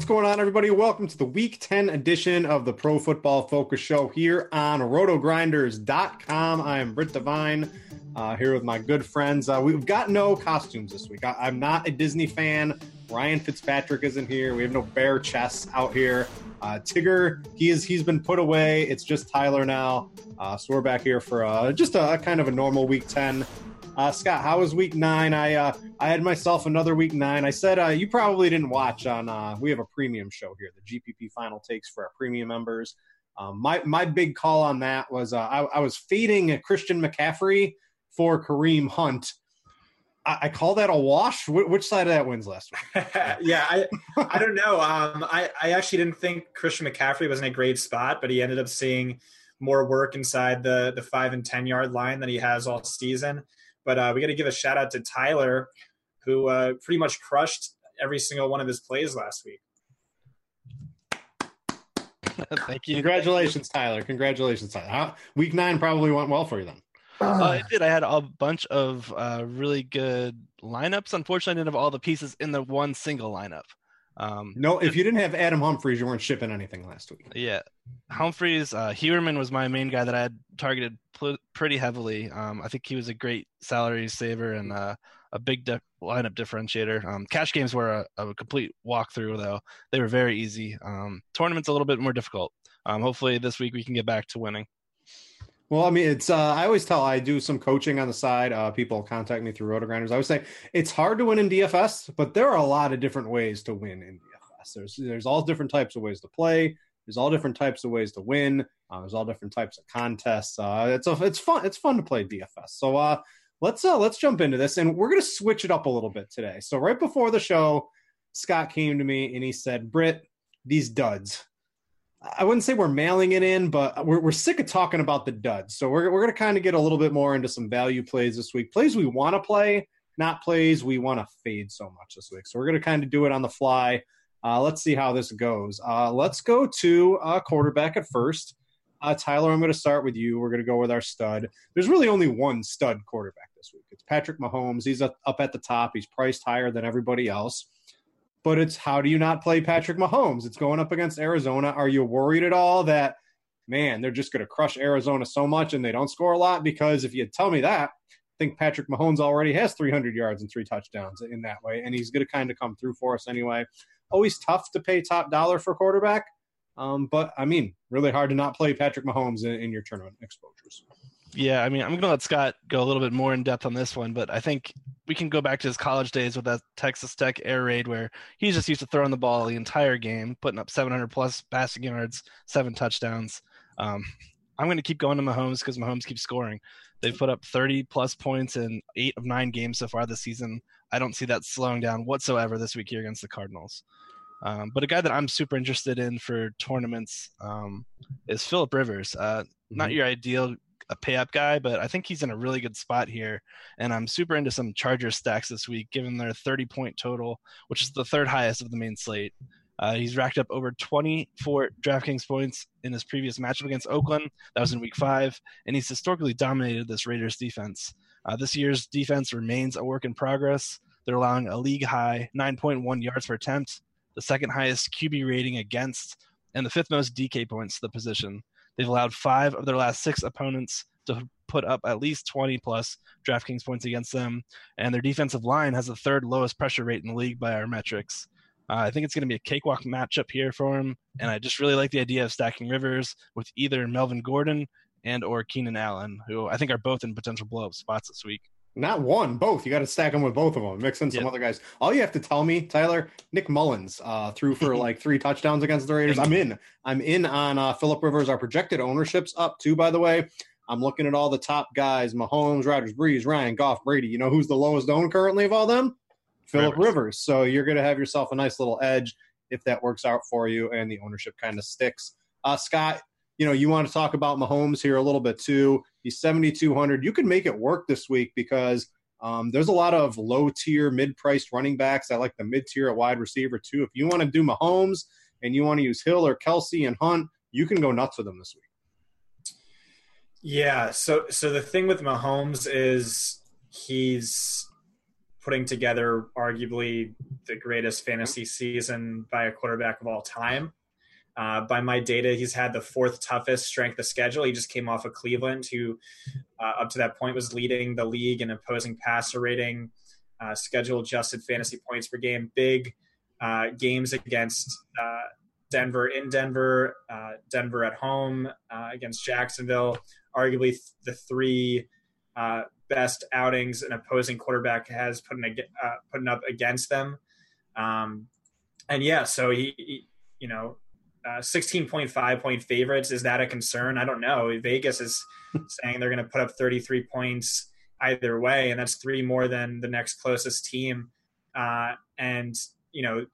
What's going on, everybody? Welcome to the Week 10 edition of the Pro Football Focus Show here on rotogrinders.com. I am Britt Devine uh, here with my good friends. Uh, we've got no costumes this week. I- I'm not a Disney fan. Ryan Fitzpatrick isn't here. We have no bear chests out here. Uh, Tigger, he is he's been put away. It's just Tyler now. Uh, so we're back here for uh, just a, a kind of a normal Week 10. Uh, Scott, how was week nine? I uh, I had myself another week nine. I said uh, you probably didn't watch on. Uh, we have a premium show here, the GPP Final Takes for our premium members. Um, my my big call on that was uh, I, I was fading Christian McCaffrey for Kareem Hunt. I, call that a wash. Wh- which side of that wins last week? yeah, I I don't know. Um, I I actually didn't think Christian McCaffrey was in a great spot, but he ended up seeing more work inside the the five and ten yard line than he has all season. But uh, we got to give a shout out to Tyler, who uh, pretty much crushed every single one of his plays last week. Thank you. Congratulations, Tyler. Congratulations, Tyler. How, week nine probably went well for you then. Uh, it did. I had a bunch of uh, really good lineups. Unfortunately, I didn't have all the pieces in the one single lineup. Um, No, if you didn't have Adam Humphries, you weren't shipping anything last week. yeah, Humphries, uh, Hewerman was my main guy that I had targeted pl- pretty heavily. Um, I think he was a great salary saver and uh, a big de- lineup differentiator. Um, cash games were a, a complete walkthrough, though. They were very easy. Um, tournaments a little bit more difficult. Um, hopefully, this week we can get back to winning. Well, I mean, it's uh, I always tell I do some coaching on the side. Uh, people contact me through Rotogrinders. I always say it's hard to win in DFS, but there are a lot of different ways to win in DFS. There's there's all different types of ways to play. There's all different types of ways to win. Uh, there's all different types of contests. Uh, it's a, it's fun. It's fun to play DFS. So uh, let's uh, let's jump into this, and we're gonna switch it up a little bit today. So right before the show, Scott came to me and he said, "Britt, these duds." I wouldn't say we're mailing it in, but we're, we're sick of talking about the duds. So we're, we're going to kind of get a little bit more into some value plays this week. Plays we want to play, not plays we want to fade so much this week. So we're going to kind of do it on the fly. Uh, let's see how this goes. Uh, let's go to uh, quarterback at first. Uh, Tyler, I'm going to start with you. We're going to go with our stud. There's really only one stud quarterback this week. It's Patrick Mahomes. He's up, up at the top. He's priced higher than everybody else but it's how do you not play Patrick Mahomes? It's going up against Arizona. Are you worried at all that, man, they're just going to crush Arizona so much and they don't score a lot? Because if you tell me that, I think Patrick Mahomes already has 300 yards and three touchdowns in that way, and he's going to kind of come through for us anyway. Always tough to pay top dollar for quarterback, um, but I mean, really hard to not play Patrick Mahomes in, in your tournament exposures. Yeah, I mean, I'm going to let Scott go a little bit more in depth on this one, but I think we can go back to his college days with that Texas Tech air raid where he's just used to throwing the ball the entire game, putting up 700 plus passing yards, seven touchdowns. Um, I'm going to keep going to Mahomes because Mahomes keeps scoring. They've put up 30 plus points in eight of nine games so far this season. I don't see that slowing down whatsoever this week here against the Cardinals. Um, but a guy that I'm super interested in for tournaments um, is Philip Rivers. Uh, mm-hmm. Not your ideal a pay up guy, but I think he's in a really good spot here. And I'm super into some Charger stacks this week, given their 30 point total, which is the third highest of the main slate. Uh, he's racked up over 24 DraftKings points in his previous matchup against Oakland. That was in week five. And he's historically dominated this Raiders defense. Uh, this year's defense remains a work in progress. They're allowing a league high 9.1 yards per attempt, the second highest QB rating against, and the fifth most DK points to the position. They've allowed five of their last six opponents to put up at least 20 plus DraftKings points against them, and their defensive line has the third lowest pressure rate in the league by our metrics. Uh, I think it's going to be a cakewalk matchup here for him, and I just really like the idea of stacking Rivers with either Melvin Gordon and or Keenan Allen, who I think are both in potential blow up spots this week. Not one, both. You got to stack them with both of them. Mix in some other guys. All you have to tell me, Tyler, Nick Mullens uh, threw for like three touchdowns against the Raiders. I'm in. I'm in on uh, Philip Rivers. Our projected ownership's up too, by the way. I'm looking at all the top guys: Mahomes, Rodgers, Brees, Ryan, Goff, Brady. You know who's the lowest owned currently of all them? Philip Rivers. Rivers. So you're going to have yourself a nice little edge if that works out for you, and the ownership kind of sticks. Uh, Scott, you know, you want to talk about Mahomes here a little bit too. He's 7,200. You can make it work this week because um, there's a lot of low tier, mid priced running backs. I like the mid tier at wide receiver too. If you want to do Mahomes and you want to use Hill or Kelce and Hunt, you can go nuts with them this week. Yeah. So, so the thing with Mahomes is he's putting together arguably the greatest fantasy season by a quarterback of all time. Uh, by my data, he's had the fourth toughest strength of schedule. He just came off of Cleveland, who uh, up to that point was leading the league in opposing passer rating, uh, schedule adjusted fantasy points per game. Big uh, games against uh, Denver in Denver, uh, Denver at home against Jacksonville. Arguably the three best outings an opposing quarterback has put in, putting up against them. Um, and yeah, so he, he you know, uh, 16.5 point favorites. Is that a concern? I don't know. Vegas is saying they're going to put up 33 points either way, and that's three more than the next closest team. Uh, and, you know,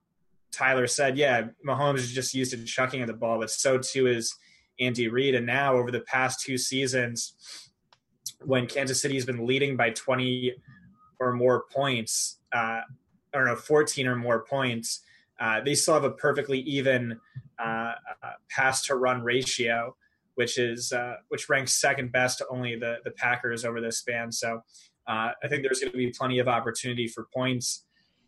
Tyler said, yeah, Mahomes is just used to chucking at the ball, but so too is Andy Reid. And now, over the past two seasons, when Kansas City has been leading by 20 or more points, uh, or no, 14 or more points, uh, they still have a perfectly even uh, uh, pass to run ratio, which is uh, which ranks second best to only the the Packers over this span. So uh, I think there's going to be plenty of opportunity for points,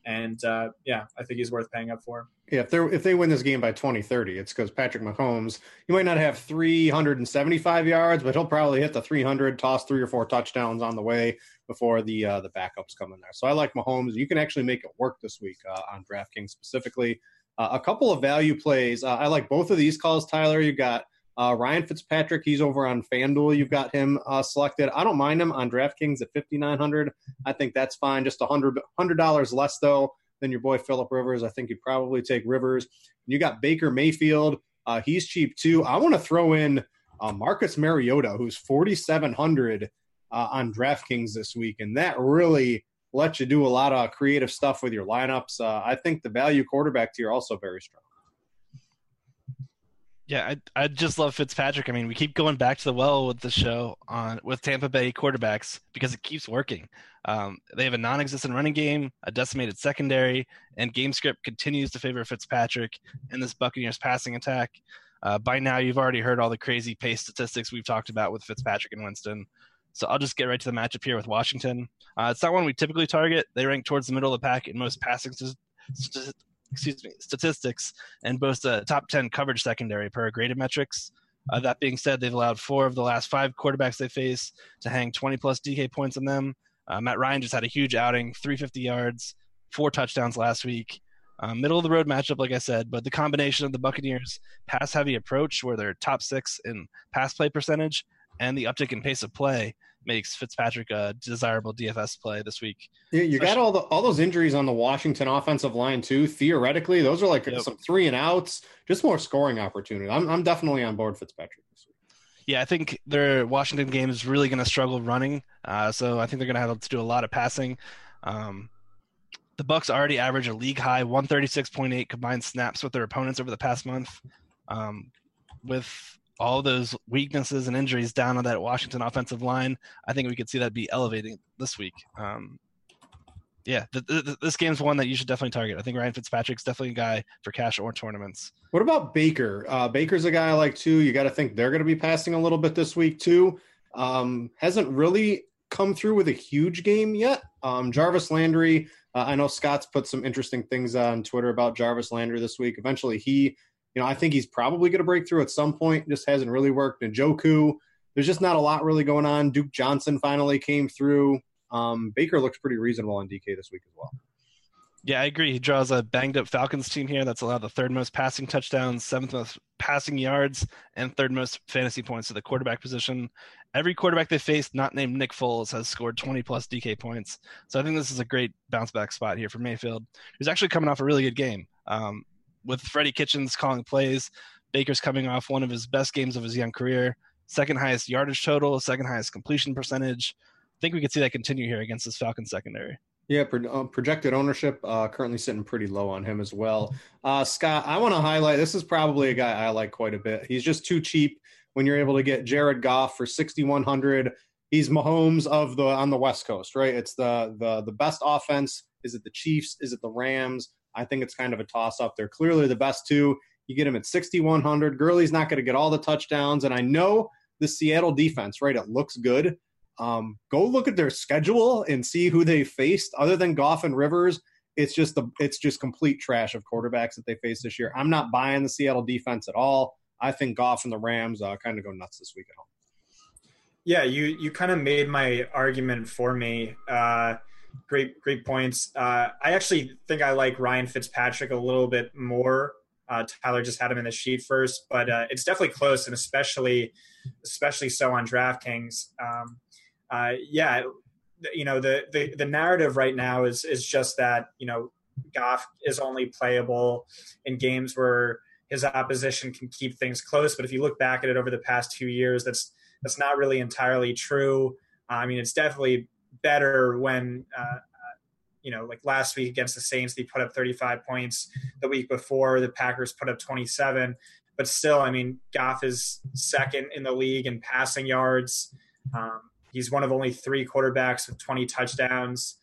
and uh, yeah, I think he's worth paying up for. Yeah, if they if they win this game by 2030, it's because Patrick Mahomes, he might not have 375 yards, but he'll probably hit the 300, toss three or four touchdowns on the way before the uh, the backups come in there. So I like Mahomes. You can actually make it work this week uh, on DraftKings specifically. Uh, a couple of value plays. Uh, I like both of these calls, Tyler. You got uh, Ryan Fitzpatrick. He's over on FanDuel. You've got him uh, selected. I don't mind him on DraftKings at 5,900. I think that's fine. Just a hundred hundred dollars less though than your boy Philip Rivers. I think you'd probably take Rivers. You got Baker Mayfield. Uh, he's cheap too. I want to throw in uh, Marcus Mariota, who's 4,700 on DraftKings this week, and that really let you do a lot of creative stuff with your lineups. Uh, I think the value quarterback tier also very strong. Yeah, I I just love Fitzpatrick. I mean, we keep going back to the well with the show on with Tampa Bay quarterbacks because it keeps working. Um, they have a non-existent running game, a decimated secondary, and game script continues to favor Fitzpatrick in this Buccaneers passing attack. Uh, by now, you've already heard all the crazy pace statistics we've talked about with Fitzpatrick and Winston. So I'll just get right to the matchup here with Washington. Uh, it's not one we typically target. They rank towards the middle of the pack in most passing st- st- excuse me statistics and boast a top 10 coverage secondary per graded metrics. Uh, that being said, they've allowed four of the last five quarterbacks they face to hang 20 plus DK points on them. Uh, Matt Ryan just had a huge outing, 350 yards, four touchdowns last week. Uh, middle of the road matchup, like I said, but the combination of the Buccaneers' pass heavy approach, where they're top six in pass play percentage, and the uptick in pace of play makes Fitzpatrick a desirable DFS play this week. Yeah, you got all the all those injuries on the Washington offensive line too. Theoretically, those are like yep. some three and outs, just more scoring opportunity. I'm I'm definitely on board Fitzpatrick this week. Yeah, I think their Washington game is really going to struggle running, uh, so I think they're going to have to do a lot of passing. Um, the Bucs already average a league high 136.8 combined snaps with their opponents over the past month. Um, with all those weaknesses and injuries down on that Washington offensive line, I think we could see that be elevating this week. Um, yeah, this game's one that you should definitely target. I think Ryan Fitzpatrick's definitely a guy for cash or tournaments. What about Baker? Uh, Baker's a guy I like too. You got to think they're going to be passing a little bit this week too. Um, hasn't really come through with a huge game yet. Um, Jarvis Landry, uh, I know Scott's put some interesting things on Twitter about Jarvis Landry this week. Eventually, he you know, I think he's probably going to break through at some point. Just hasn't really worked. Njoku, there's just not a lot really going on. Duke Johnson finally came through. Um, Baker looks pretty reasonable on DK this week as well. Yeah, I agree. He draws a banged up Falcons team here that's allowed the third most passing touchdowns, seventh most passing yards, and third most fantasy points to the quarterback position. Every quarterback they faced, not named Nick Foles, has scored 20 plus DK points. So I think this is a great bounce back spot here for Mayfield, who's actually coming off a really good game. Um, with Freddie Kitchens calling plays. Baker's coming off one of his best games of his young career, second highest yardage total, second highest completion percentage. I think we could see that continue here against this Falcons secondary. Yeah, uh, projected ownership uh, currently sitting pretty low on him as well. Uh, Scott, I want to highlight this is probably a guy I like quite a bit. He's just too cheap when you're able to get Jared Goff for 6100. He's Mahomes of the on the West Coast, right? It's the the the best offense. Is it the Chiefs? Is it the Rams? I think it's kind of a toss up. They're clearly the best two. You get him at 6,100. Gurley's not going to get all the touchdowns. And I know the Seattle defense, right? It looks good. Um, go look at their schedule and see who they faced other than Goff and Rivers. It's just the it's just complete trash of quarterbacks that they face this year. I'm not buying the Seattle defense at all. I think Goff and the Rams uh, kind of go nuts this week at home. Yeah, you you kind of made my argument for me. Uh, great great points. Uh, I actually think I like Ryan Fitzpatrick a little bit more. Uh, Tyler just had him in the sheet first, but uh, it's definitely close, and especially especially so on DraftKings. Um, uh, yeah, you know the, the the narrative right now is is just that you know Goff is only playable in games where his opposition can keep things close. But if you look back at it over the past two years, that's that's not really entirely true. I mean, it's definitely better when uh, uh, you know like last week against the Saints they put up 35 points. The week before the Packers put up 27. But still, I mean, Goff is second in the league in passing yards. Um, he's one of only three quarterbacks with 20 touchdowns,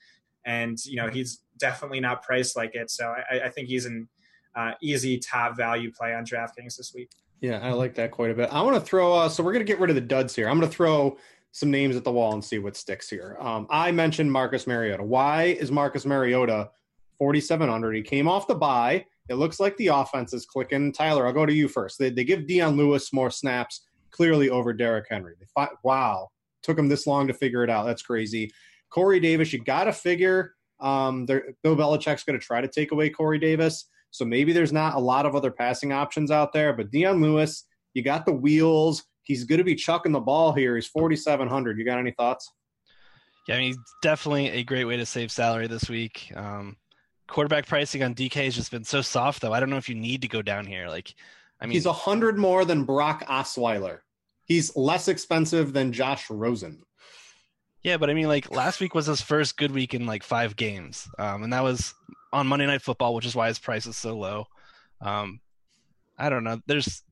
and you know he's definitely not priced like it. So I, I think he's an uh, easy top value play on DraftKings this week. Yeah, I like that quite a bit. I want to throw. Uh, so we're going to get rid of the duds here. I'm going to throw some names at the wall and see what sticks here. Um, I mentioned Marcus Mariota. Why is Marcus Mariota 4,700? He came off the bye. It looks like the offense is clicking. Tyler, I'll go to you first. They, they give Dion Lewis more snaps, clearly over Derrick Henry. They wow, took him this long to figure it out. That's crazy. Corey Davis, you got to figure um, Bill Belichick's going to try to take away Corey Davis. So maybe there's not a lot of other passing options out there. But Dion Lewis, you got the wheels he's going to be chucking the ball here. He's 4,700. You got any thoughts? Yeah, I mean, definitely a great way to save salary this week. Um, quarterback pricing on DK has just been so soft, though. I don't know if you need to go down here. Like, I mean, he's a hundred more than Brock Osweiler. He's less expensive than Josh Rosen. Yeah, but I mean, like last week was his first good week in like five games, um, and that was on Monday Night Football, which is why his price is so low. Um, I don't know. There's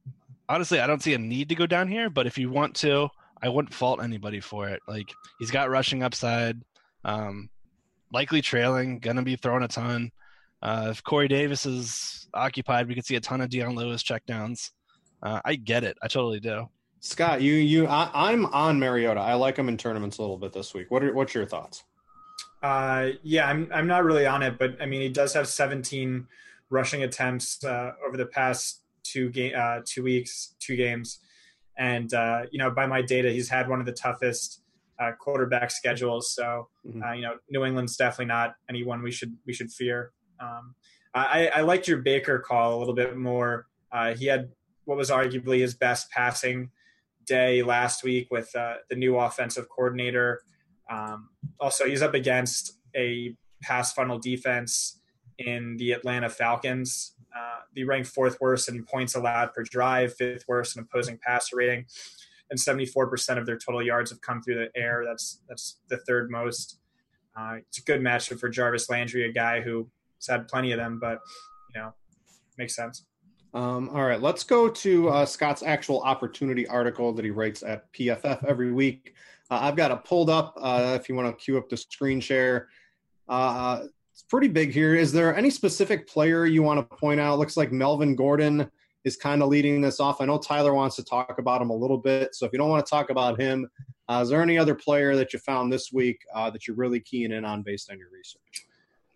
honestly, I don't see a need to go down here, but if you want to, I wouldn't fault anybody for it. Like he's got rushing upside, um, likely trailing, gonna be throwing a ton. Uh, if Corey Davis is occupied, we could see a ton of Dion Lewis checkdowns. Uh, I get it. I totally do. Scott, you you I, am on Mariota. I like him in tournaments a little bit this week. What are what's your thoughts? Uh, yeah, I'm I'm not really on it, but I mean he does have 17 rushing attempts uh, over the past two game uh, two weeks, two games, and uh, you know by my data, he's had one of the toughest uh, quarterback schedules. So mm-hmm. Uh, you know, New England's definitely not anyone we should we should fear. Um, I, I liked your Baker call a little bit more. Uh, he had what was arguably his best passing day last week with uh, the new offensive coordinator. Um, also, he's up against a pass funnel defense in the Atlanta Falcons. Uh, they rank fourth worst in points allowed per drive, fifth worst in opposing passer rating, and 74% of their total yards have come through the air. That's that's the third most. Uh, it's a good matchup for Jarvis Landry, a guy who's had plenty of them, but you know, makes sense. Um, all right, let's go to uh, Scott's actual opportunity article that he writes at PFF every week. Uh, I've got it pulled up. Uh, if you want to cue up the screen share, uh, it's pretty big here. Is there any specific player you want to point out? Looks like Melvin Gordon is kind of leading this off. I know Tyler wants to talk about him a little bit, so if you don't want to talk about him, uh, is there any other player that you found this week uh, that you're really keying in on based on your research?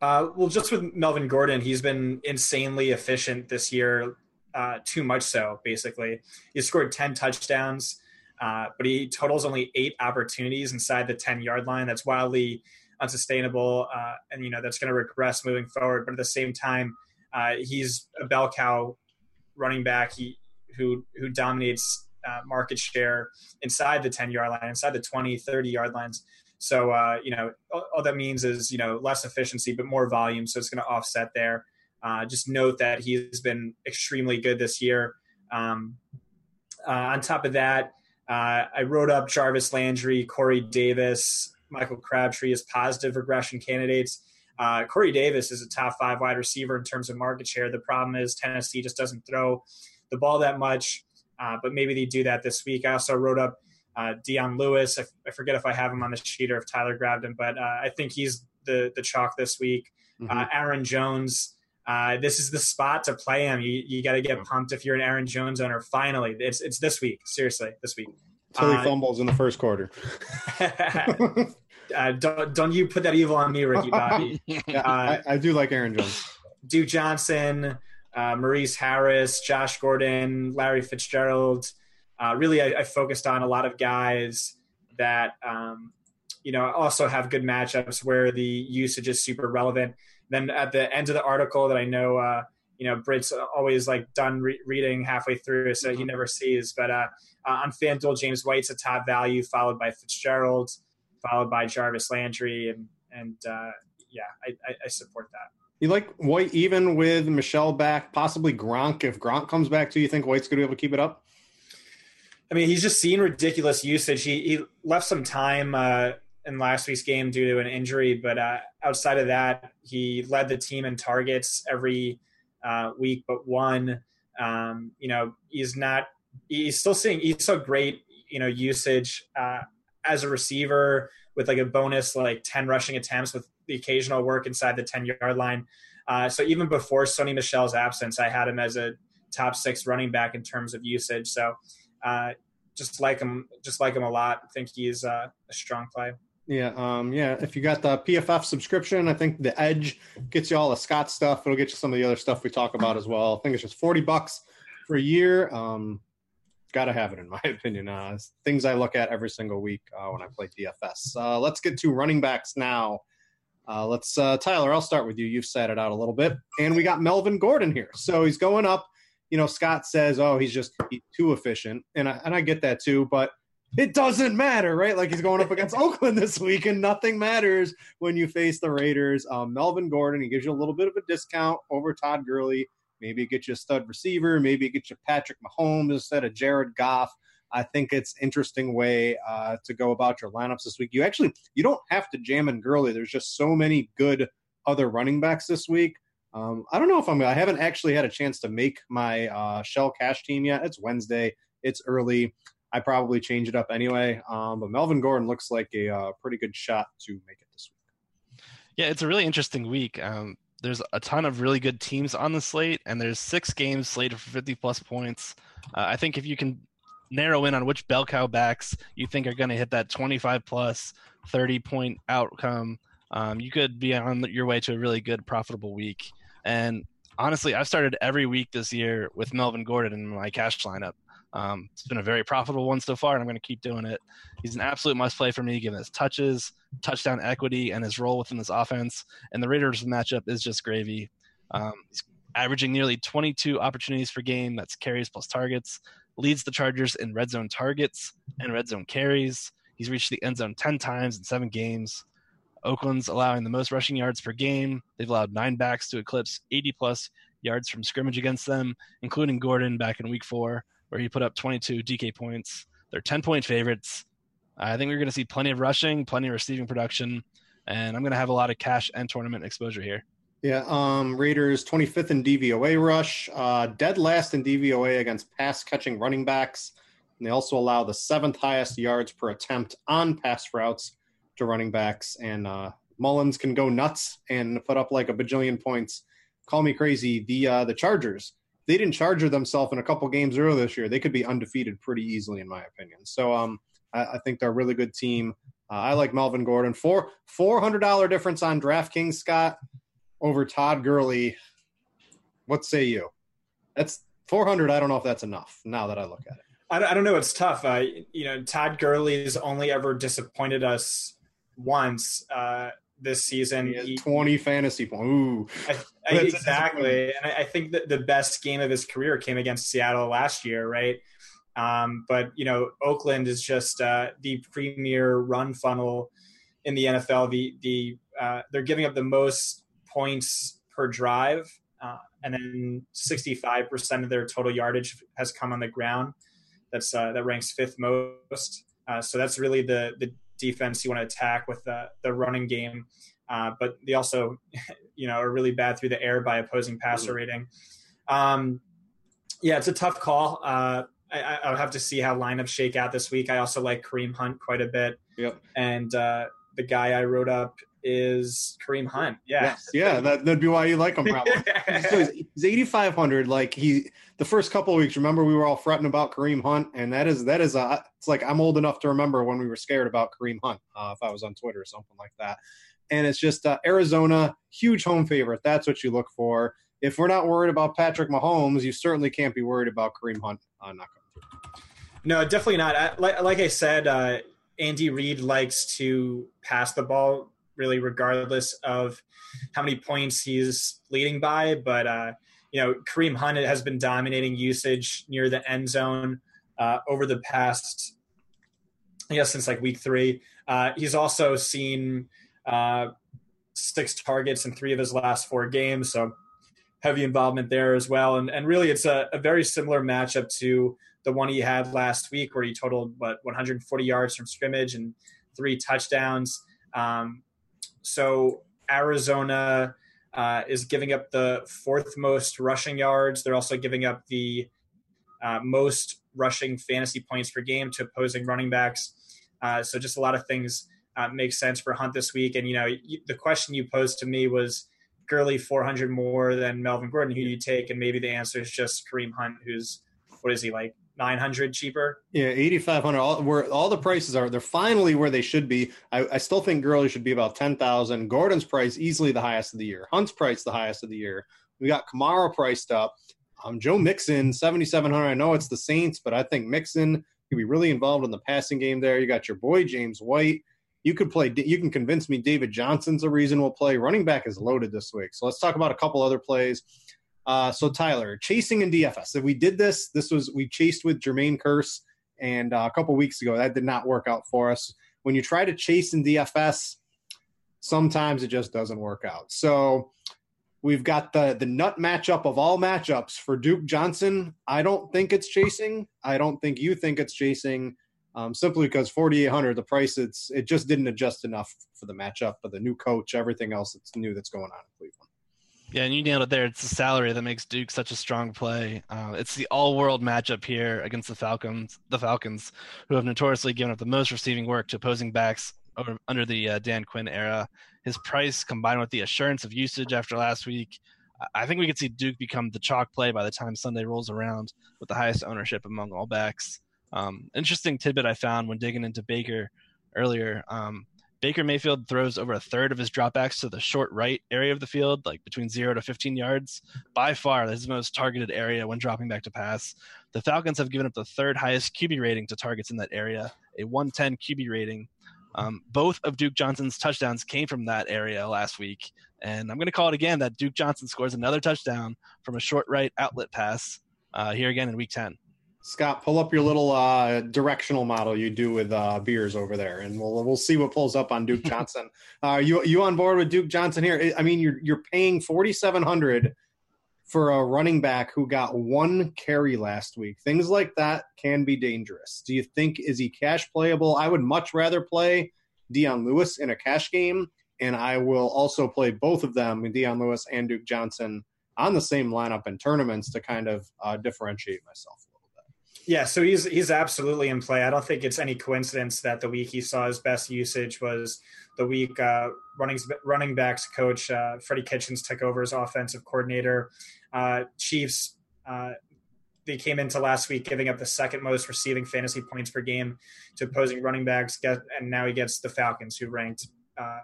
well, just with Melvin Gordon, he's been insanely efficient this year uh, too much so, basically. He scored 10 touchdowns, uh, but he totals only eight opportunities inside the 10 yard line. That's wildly unsustainable. Uh, and, you know, that's going to regress moving forward. But at the same time, uh, he's a bell cow running back he, who, who dominates uh, market share inside the 10 yard line, inside the 20, 30 yard lines. So, uh, you know, all, all that means is, you know, less efficiency, but more volume. So it's going to offset there. Uh, just note that he's been extremely good this year. Um, uh, on top of that, I wrote up Jarvis Landry, Corey Davis, Michael Crabtree as positive regression candidates. Uh, Corey Davis is a top five wide receiver in terms of market share. The problem is Tennessee just doesn't throw the ball that much, uh, but maybe they do that this week. I also wrote up uh, Dion Lewis. I, f- I forget if I have him on the sheet or if Tyler grabbed him, but I think he's the the chalk this week. Mm-hmm. Aaron Jones uh, this is the spot to play him. You, you got to get pumped if you're an Aaron Jones owner. Finally, it's it's this week. Seriously, this week. Until he uh, fumbles in the first quarter. uh, don't, don't you put that evil on me, Ricky Bobby. yeah, I, I, do like Aaron Jones. Duke Johnson, uh, Maurice Harris, Josh Gordon, Larry Fitzgerald. Uh, really, I, I, focused on a lot of guys that um, you know also have good matchups where the usage is super relevant. Then at the end of the article that I know, uh, you know, Britt's always like done re- reading halfway through, so he mm-hmm. never sees. But uh, uh, on FanDuel, James White's a top value, followed by Fitzgerald, followed by Jarvis Landry, and and uh, yeah, I, I, I support that. You like White even with Michel back, possibly Gronk. If Gronk comes back, do you think White's going to be able to keep it up? I mean, he's just seen ridiculous usage. He, he left some time uh, in last week's game due to an injury, but uh, outside of that, he led the team in targets every uh, week but one. Um, you know, he's not. He's still seeing. He's so great. You know, usage uh, as a receiver with like a bonus like ten rushing attempts with the occasional work inside the ten yard line. Uh, so even before Sony Michel's absence, I had him as a top six running back in terms of usage. So uh, just like him, just like him a lot. I think he's uh, a strong play. Yeah, um, yeah. If you got the PFF subscription, I think the Edge gets you all the Scott stuff. It'll get you some of the other stuff we talk about as well. I think it's just forty bucks for a year. Um, got to have it in my opinion. Uh, things I look at every single week uh, when I play DFS. Uh, let's get to running backs now. Uh, let's uh, Tyler. I'll start with you. You've set it out a little bit, and we got Melvin Gordon here. So he's going up. You know, Scott says, "Oh, he's just too efficient," and I, and I get that too, but it doesn't matter, right? Like he's going up against Oakland this week, and nothing matters when you face the Raiders. Um, Melvin Gordon, he gives you a little bit of a discount over Todd Gurley. Maybe it gets you a stud receiver. Maybe it gets you Patrick Mahomes instead of Jared Goff. I think it's interesting way uh, to go about your lineups this week. You actually you don't have to jam in Gurley. There's just so many good other running backs this week. Um, I don't know if I'm. I haven't actually had a chance to make my uh, shell cash team yet. It's Wednesday. It's early. I probably change it up anyway. Um, but Melvin Gordon looks like a uh, pretty good shot to make it this week. Yeah, it's a really interesting week. Um, there's a ton of really good teams on the slate, and there's six games slated for 50 plus points. Uh, I think if you can narrow in on which bell cow backs you think are going to hit that 25 plus 30 point outcome, um, you could be on your way to a really good profitable week. And honestly, I've started every week this year with Melvin Gordon in my cash lineup. Um, it's been a very profitable one so far, and I'm going to keep doing it. He's an absolute must play for me, given his touches, touchdown equity, and his role within this offense. And the Raiders matchup is just gravy. Um, he's averaging nearly 22 opportunities per game. That's carries plus targets. Leads the Chargers in red zone targets and red zone carries. He's reached the end zone 10 times in seven games. Oakland's allowing the most rushing yards per game. They've allowed nine backs to eclipse 80 plus yards from scrimmage against them, including Gordon back in week four, where he put up 22 DK points. They're 10 point favorites. I think we're going to see plenty of rushing, plenty of receiving production, and I'm going to have a lot of cash and tournament exposure here. Yeah, um, Raiders 25th in DVOA rush, uh, dead last in DVOA against pass catching running backs. And they also allow the seventh highest yards per attempt on pass routes to running backs. And uh, Mullens can go nuts and put up like a bajillion points. Call me crazy. The uh, the Chargers, they didn't charger themselves in a couple games earlier this year. They could be undefeated pretty easily, in my opinion. So um, I, I think they're a really good team. Uh, I like Melvin Gordon. Four four hundred dollar difference on DraftKings, Scott over Todd Gurley. What say you? That's 400. I don't know if that's enough now that I look at it. I don't know. It's tough. Uh, you know, Todd Gurley's only ever disappointed us once uh, this season. He he, 20 fantasy points. Ooh. Exactly. And I, I, think that the best game of his career came against Seattle last year, right? Um, but, you know, Oakland is just uh, the premier run funnel in the NFL. The, the, uh, they're giving up the most points per drive, uh, and then 65% of their total yardage has come on the ground. That's uh, that ranks fifth most. Uh, so that's really the the defense you want to attack with the the running game. Uh, but they also, you know, are really bad through the air by opposing passer mm-hmm. rating. Um, yeah, it's a tough call. Uh, I, I'll have to see how lineups shake out this week. I also like Kareem Hunt quite a bit. Yep. And uh, the guy I wrote up is Kareem Hunt. Yeah, yes. yeah, that, would be why you like him. Probably. so he's, he's 8,500. Like he, the first couple of weeks, remember we were all fretting about Kareem Hunt, and that is that is a. It's like I'm old enough to remember when we were scared about Kareem Hunt. Uh, if I was on Twitter or something like that, and it's just uh, Arizona, huge home favorite. That's what you look for. If we're not worried about Patrick Mahomes, you certainly can't be worried about Kareem Hunt uh, not coming through. No, definitely not. I, like, like I said, uh, Andy Reid likes to pass the ball really regardless of how many points he's leading by. But uh, you know, Kareem Hunt has been dominating usage near the end zone uh, over the past, I guess, since like week three. Uh, he's also seen uh, six targets in three of his last four games, so heavy involvement there as well. And and really, it's a, a very similar matchup to the one he had last week, where he totaled what 140 yards from scrimmage and three touchdowns. Um, so Arizona uh, is giving up the fourth most rushing yards. They're also giving up the uh, most rushing fantasy points per game to opposing running backs. Uh, so just a lot of things uh, make sense for Hunt this week. And you know, the question you posed to me was Gurley 400 more than Melvin Gordon. Who you take? And maybe the answer is just Kareem Hunt, who's what is he like 900 cheaper. Yeah, 8500 all where all the prices are they're finally where they should be. I, I still think Gurley should be about 10,000. Gordon's price easily the highest of the year. Hunt's price the highest of the year. We got Kamara priced up. Um, Joe Mixon 7700. I know it's the Saints, but I think Mixon could be really involved in the passing game there. You got your boy James White. You could play you can convince me David Johnson's a reasonable play. Running back is loaded this week. So let's talk about a couple other plays. Uh, so Tyler, chasing in DFS. If we did this, this was we chased with Jermaine Kearse, and uh, a couple weeks ago that did not work out for us. When you try to chase in DFS, sometimes it just doesn't work out. So we've got the the nut matchup of all matchups for Duke Johnson. I don't think it's chasing. I don't think you think it's chasing. Um, simply because 4800 the price it's it just didn't adjust enough for the matchup for the new coach everything else that's new that's going on in cleveland yeah, and you nailed it there. It's the salary that makes Duke such a strong play. Uh, it's the all-world matchup here against the Falcons. The Falcons, who have notoriously given up the most receiving work to opposing backs over, under the uh, Dan Quinn era. His price, combined with the assurance of usage after last week, I think we could see Duke become the chalk play by the time Sunday rolls around, with the highest ownership among all backs. Um, interesting tidbit I found when digging into Baker earlier. Um, Baker Mayfield throws over a third of his dropbacks to the short right area of the field, like between zero to 15 yards. By far, his most targeted area when dropping back to pass. The Falcons have given up the third highest QB rating to targets in that area, a 110 QB rating. Um, both of Duke Johnson's touchdowns came from that area last week. And I'm going to call it again that Duke Johnson scores another touchdown from a short right outlet pass uh, here again in week 10. Scott, pull up your little uh, directional model you do with uh, beers over there, and we'll we'll see what pulls up on Duke Johnson. Are you you on board with Duke Johnson here? I mean, you're you're paying forty seven hundred for a running back who got one carry last week. Things like that can be dangerous. Do you think is he cash playable? I would much rather play Dion Lewis in a cash game, and I will also play both of them, Dion Lewis and Duke Johnson, on the same lineup in tournaments to kind of uh, differentiate myself. Yeah, so he's he's absolutely in play. I don't think it's any coincidence that the week he saw his best usage was the week uh, running running backs coach uh, Freddie Kitchens took over as offensive coordinator. Uh, Chiefs uh, they came into last week giving up the second most receiving fantasy points per game to opposing running backs, and now he gets the Falcons, who ranked uh,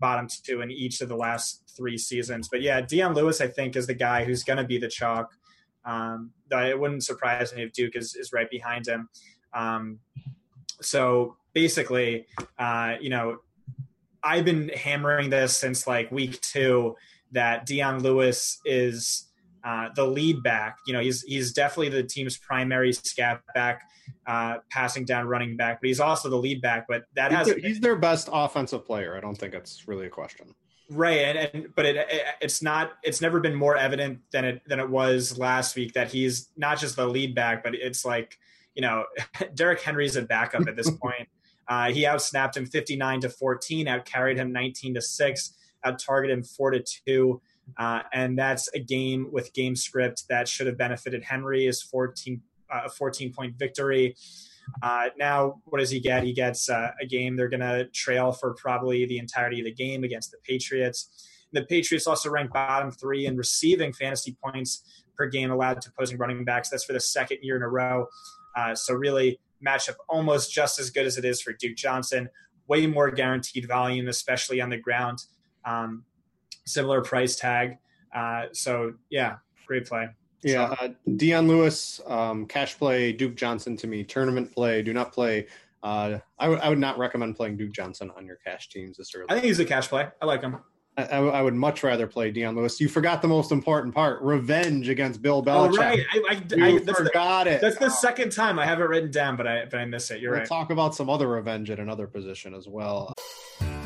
bottom two in each of the last three seasons. But yeah, Dion Lewis, I think, is the guy who's going to be the chalk. Um, it wouldn't surprise me if Duke is, is right behind him. Um, so basically, uh, you know, I've been hammering this since like week two that Dion Lewis is uh, the lead back. You know, he's he's definitely the team's primary scat back, uh, passing down running back, but he's also the lead back. But that has he's, he's their best offensive player. I don't think it's really a question. Right, and, and but it, it, it's not it's never been more evident than it than it was last week that he's not just the lead back, but it's like you know Derrick Henry's a backup at this point. Uh, he outsnapped him 59 to 14, out carried him 19 to six, out targeted him four to two, uh, and that's a game with game script that should have benefited Henry. Is 14 uh, a 14 point victory. Uh, now, what does he get? He gets uh, a game they're going to trail for probably the entirety of the game against the Patriots. The Patriots also rank bottom three in receiving fantasy points per game allowed to opposing running backs. That's for the second year in a row. Uh, so, really, matchup almost just as good as it is for Duke Johnson. Way more guaranteed volume, especially on the ground. Um, similar price tag. Uh, so, yeah, great play. Yeah, uh, Dion Lewis, um, cash play, Duke Johnson to me, tournament play. Do not play. Uh, I, w- I would not recommend playing Duke Johnson on your cash teams this early. I think he's a cash play. I like him. I, I, I would much rather play Dion Lewis. You forgot the most important part: revenge against Bill Belichick. Oh right, I, I, you I forgot the, it. That's the second time I have it written down, but I but I miss it. You're we'll right. Talk about some other revenge at another position as well.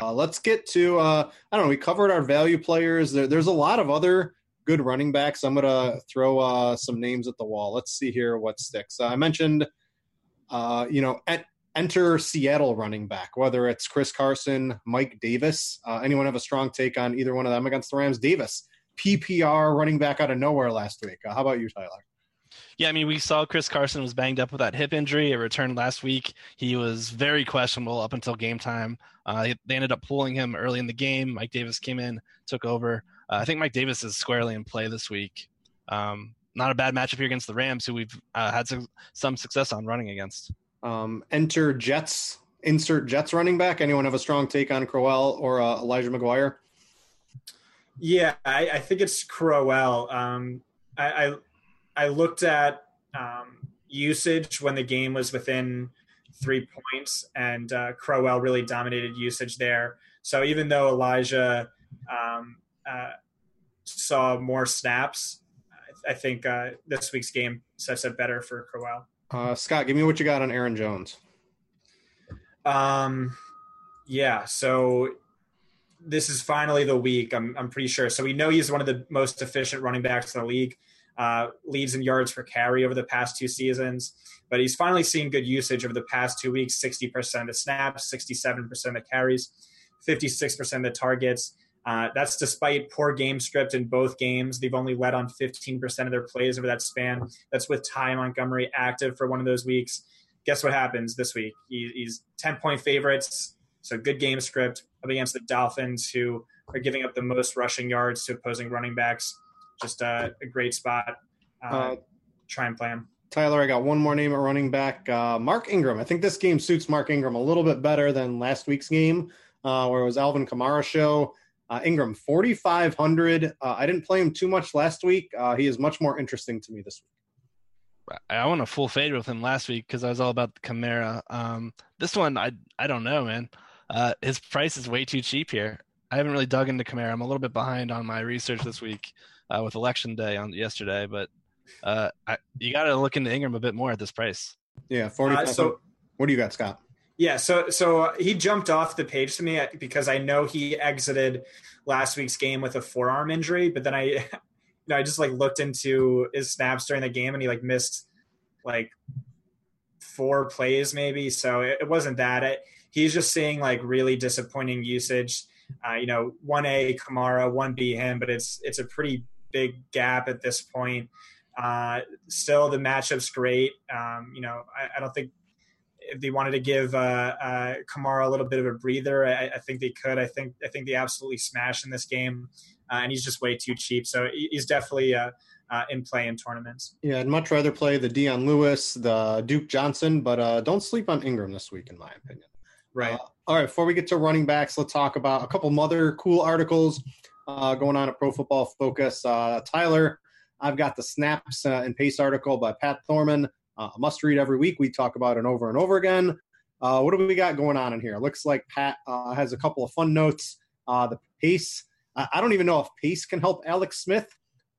Uh, let's get to uh, I don't know. We covered our value players. There, there's a lot of other good running backs. I'm gonna throw uh, some names at the wall. Let's see here what sticks. Uh, I mentioned, uh, you know, at, enter Seattle running back. Whether it's Chris Carson, Mike Davis. Uh, anyone have a strong take on either one of them against the Rams? Davis, PPR running back out of nowhere last week. how about you, Tyler? Yeah, I mean, we saw Chris Carson was banged up with that hip injury. It returned last week. He was very questionable up until game time. Uh, they ended up pulling him early in the game. Mike Davis came in, took over. Uh, I think Mike Davis is squarely in play this week. Um, not a bad matchup here against the Rams, who we've uh, had some, some success on running against. Um, enter Jets. Insert Jets running back. Anyone have a strong take on Crowell or uh, Elijah McGuire? Yeah, I, I think it's Crowell. Um, I, I I looked at um, usage when the game was within three points, and uh, Crowell really dominated usage there. So even though Elijah um, uh, saw more snaps, I, think uh, this week's game sets up better for Crowell. Uh, Scott, give me what you got on Aaron Jones. Um, yeah, so this is finally the week. I'm, I'm pretty sure. So we know he's one of the most efficient running backs in the league uh, leads in yards per carry over the past two seasons. But he's finally seen good usage over the past two weeks 60% of the snaps, 67% of the carries, 56% of the targets. Uh, that's despite poor game script in both games. They've only led on 15% of their plays over that span. That's with Ty Montgomery active for one of those weeks. Guess what happens this week? He, he's 10 point favorites, So good game script up against the Dolphins, who are giving up the most rushing yards to opposing running backs. Just uh, a great spot. Uh, uh, try and play him. Tyler, I got one more name at running back. Uh, Mark Ingram. I think this game suits Mark Ingram a little bit better than last week's game, uh, where it was Alvin Kamara show. Uh, Ingram, 4,500. Uh, I didn't play him too much last week. Uh, he is much more interesting to me this week. I went a full fade with him last week because I was all about the Kamara. Um, this one, I I don't know, man. Uh, his price is way too cheap here. I haven't really dug into Kamara. I'm a little bit behind on my research this week uh, with election day on yesterday, but uh, I, you got to look into Ingram a bit more at this price. Yeah, 40. so, what do you got, Scott? Yeah, so so he jumped off the page to me because I know he exited last week's game with a forearm injury, but then I you know, I just like looked into his snaps during the game and he like missed like four plays maybe, so it, it wasn't that. It, he's just seeing like really disappointing usage. Uh, you know, one A Kamara, one B him, but it's it's a pretty big gap at this point. Uh, still, the matchup's great. Um, you know, I, I don't think if they wanted to give uh, uh, Kamara a little bit of a breather, I, I, think they could. I think I think they absolutely smashed in this game, uh, and he's just way too cheap. So he's definitely uh, uh, in play in tournaments. Yeah, I'd much rather play the Dion Lewis, the Duke Johnson, but uh, don't sleep on Ingram this week, in my opinion. Right. all right. Before we get to running backs, let's talk about a couple other cool articles going on at Pro Football Focus. Tyler, I've got the snaps and pace article by Pat Thorman uh, a must read every week. We talk about it over and over again. Uh, what do we got going on in here? Looks like Pat uh, has a couple of fun notes. Uh, the pace. I don't even know if pace can help Alex Smith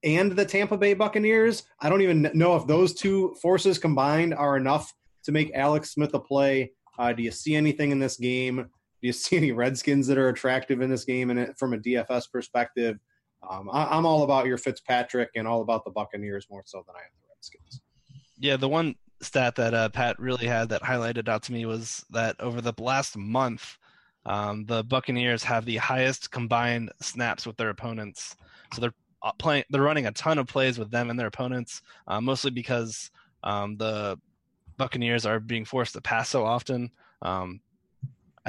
and the Tampa Bay Buccaneers. I don't even know if those two forces combined are enough to make Alex Smith a play. Uh, do you see anything in this game? Do you see any Redskins that are attractive in this game and from a DFS perspective? Um, I, am all about your Fitzpatrick and all about the Buccaneers more so than I am the Redskins. Yeah, the one stat that uh, Pat really had that highlighted out to me was that over the last month, um, the Buccaneers have the highest combined snaps with their opponents. So they're uh, playing, they're running a ton of plays with them and their opponents, uh, mostly because um, the Buccaneers are being forced to pass so often. Um,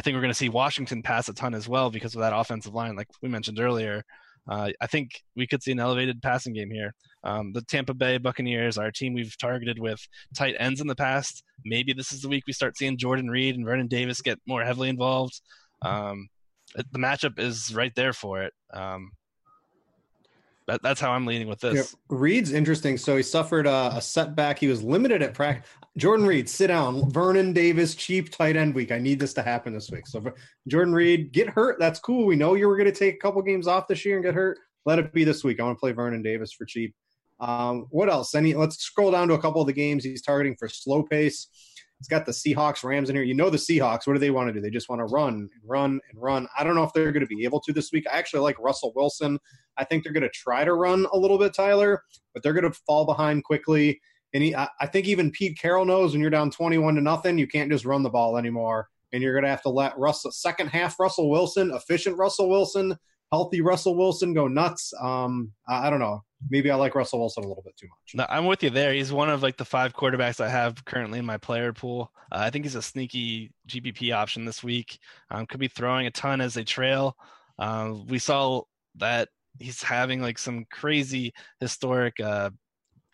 I think we're going to see Washington pass a ton as well because of that offensive line, like we mentioned earlier. Uh, I think we could see an elevated passing game here. Um, the Tampa Bay Buccaneers a team we've targeted with tight ends in the past. Maybe this is the week we start seeing Jordan Reed and Vernon Davis get more heavily involved. Um, the matchup is right there for it. Um, that, that's how I'm leaning with this. Yeah, Reed's interesting. So he suffered a, a setback. He was limited at practice. Jordan Reed, sit down. Vernon Davis, cheap tight end week. I need this to happen this week. So Jordan Reed, get hurt. That's cool. We know you were going to take a couple games off this year and get hurt. Let it be this week. I want to play Vernon Davis for cheap. Um, what else? Any? Let's scroll down to a couple of the games he's targeting for slow pace. He's got the Seahawks, Rams in here. You know the Seahawks. What do they want to do? They just want to run and run and run. I don't know if they're going to be able to this week. I actually like Russell Wilson. I think they're going to try to run a little bit, Tyler, but they're going to fall behind quickly. And he, I think even Pete Carroll knows when you're down 21 to nothing, you can't just run the ball anymore. And you're going to have to let Russell, second half Russell Wilson, efficient Russell Wilson, healthy Russell Wilson go nuts. Um, I don't know maybe I like Russell Wilson a little bit too much. No, I'm with you there. He's one of like the five quarterbacks I have currently in my player pool. Uh, I think he's a sneaky GPP option this week. Um, could be throwing a ton as they trail. Uh, we saw that he's having like some crazy historic uh,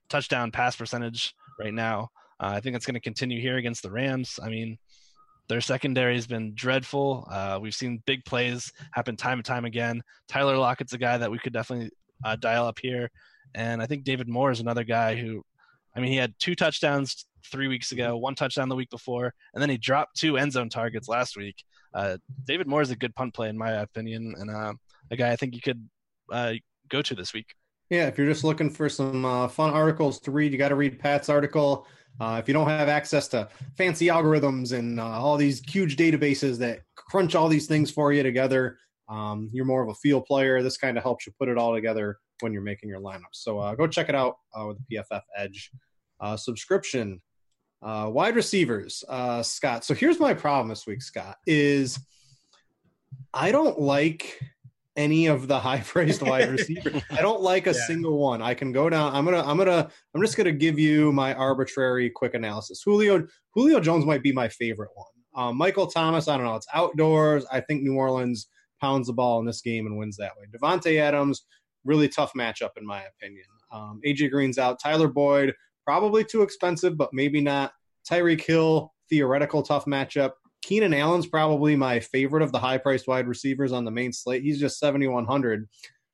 touchdown pass percentage right now. Uh, I think it's going to continue here against the Rams. I mean, their secondary has been dreadful. Uh, we've seen big plays happen time and time again. Tyler Lockett's a guy that we could definitely uh, dial up here. And I think David Moore is another guy who, I mean, he had two touchdowns three weeks ago, one touchdown the week before, and then he dropped two end zone targets last week. Uh, David Moore is a good punt play in my opinion, and uh, a guy I think you could uh, go to this week. Yeah, if you're just looking for some uh, fun articles to read, you got to read Pat's article. Uh, if you don't have access to fancy algorithms and uh, all these huge databases that crunch all these things for you together, um, you're more of a field player. This kind of helps you put it all together when you're making your lineups. So uh, go check it out uh, with the PFF Edge uh, subscription. Uh, wide receivers, Scott. So here's my problem this week, Scott. Is I don't like any of the high priced wide receivers. I don't like a yeah. single one. I can go down. I'm gonna. I'm gonna. I'm just gonna give you my arbitrary quick analysis. Julio. Julio Jones might be my favorite one. Um, Michael Thomas, I don't know. It's outdoors. I think New Orleans pounds the ball in this game and wins that way. Davante Adams, really tough matchup in my opinion. Um, AJ Green's out. Tyler Boyd, probably too expensive, but maybe not. Tyreek Hill, theoretical tough matchup. Keenan Allen's probably my favorite of the high priced wide receivers on the main slate. He's just 7,100.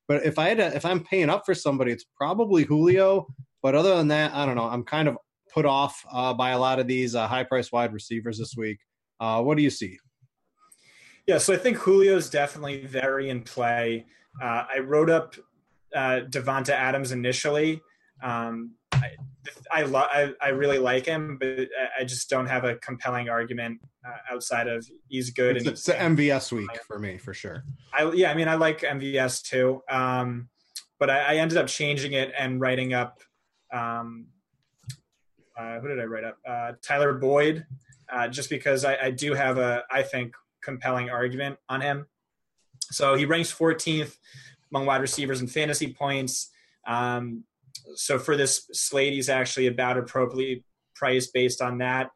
But if I had to, if I'm paying up for somebody, it's probably Julio. But other than that, I don't know. I'm kind of put off uh, by a lot of these uh, high priced wide receivers this week. Uh, what do you see? Yeah, so I think Julio is definitely very in play. Uh, I wrote up uh, Davante Adams initially. Um, I I, lo- I, I really like him, but I just don't have a compelling argument uh, outside of he's good. It's, and it's an MVS week for me for sure. I yeah, I mean I like MVS too, um, but I, I, ended up changing it and writing up. Um, uh, who did I write up? Uh, Tyler Boyd, uh, just because I, I do have a I think compelling argument on him. So he ranks 14th among wide receivers in fantasy points. Um, so for this slate, he's actually about appropriately priced based on that.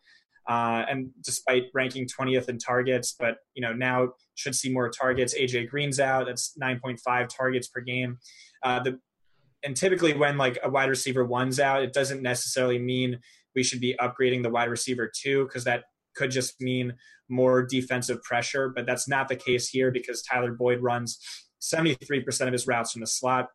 Uh, and despite ranking 20th in targets, but you know now should see more targets. AJ Green's out. That's 9.5 targets per game. Uh, the and typically when like a wide receiver one's out, it doesn't necessarily mean we should be upgrading the wide receiver two because that could just mean more defensive pressure. But that's not the case here because Tyler Boyd runs 73% of his routes from the slot.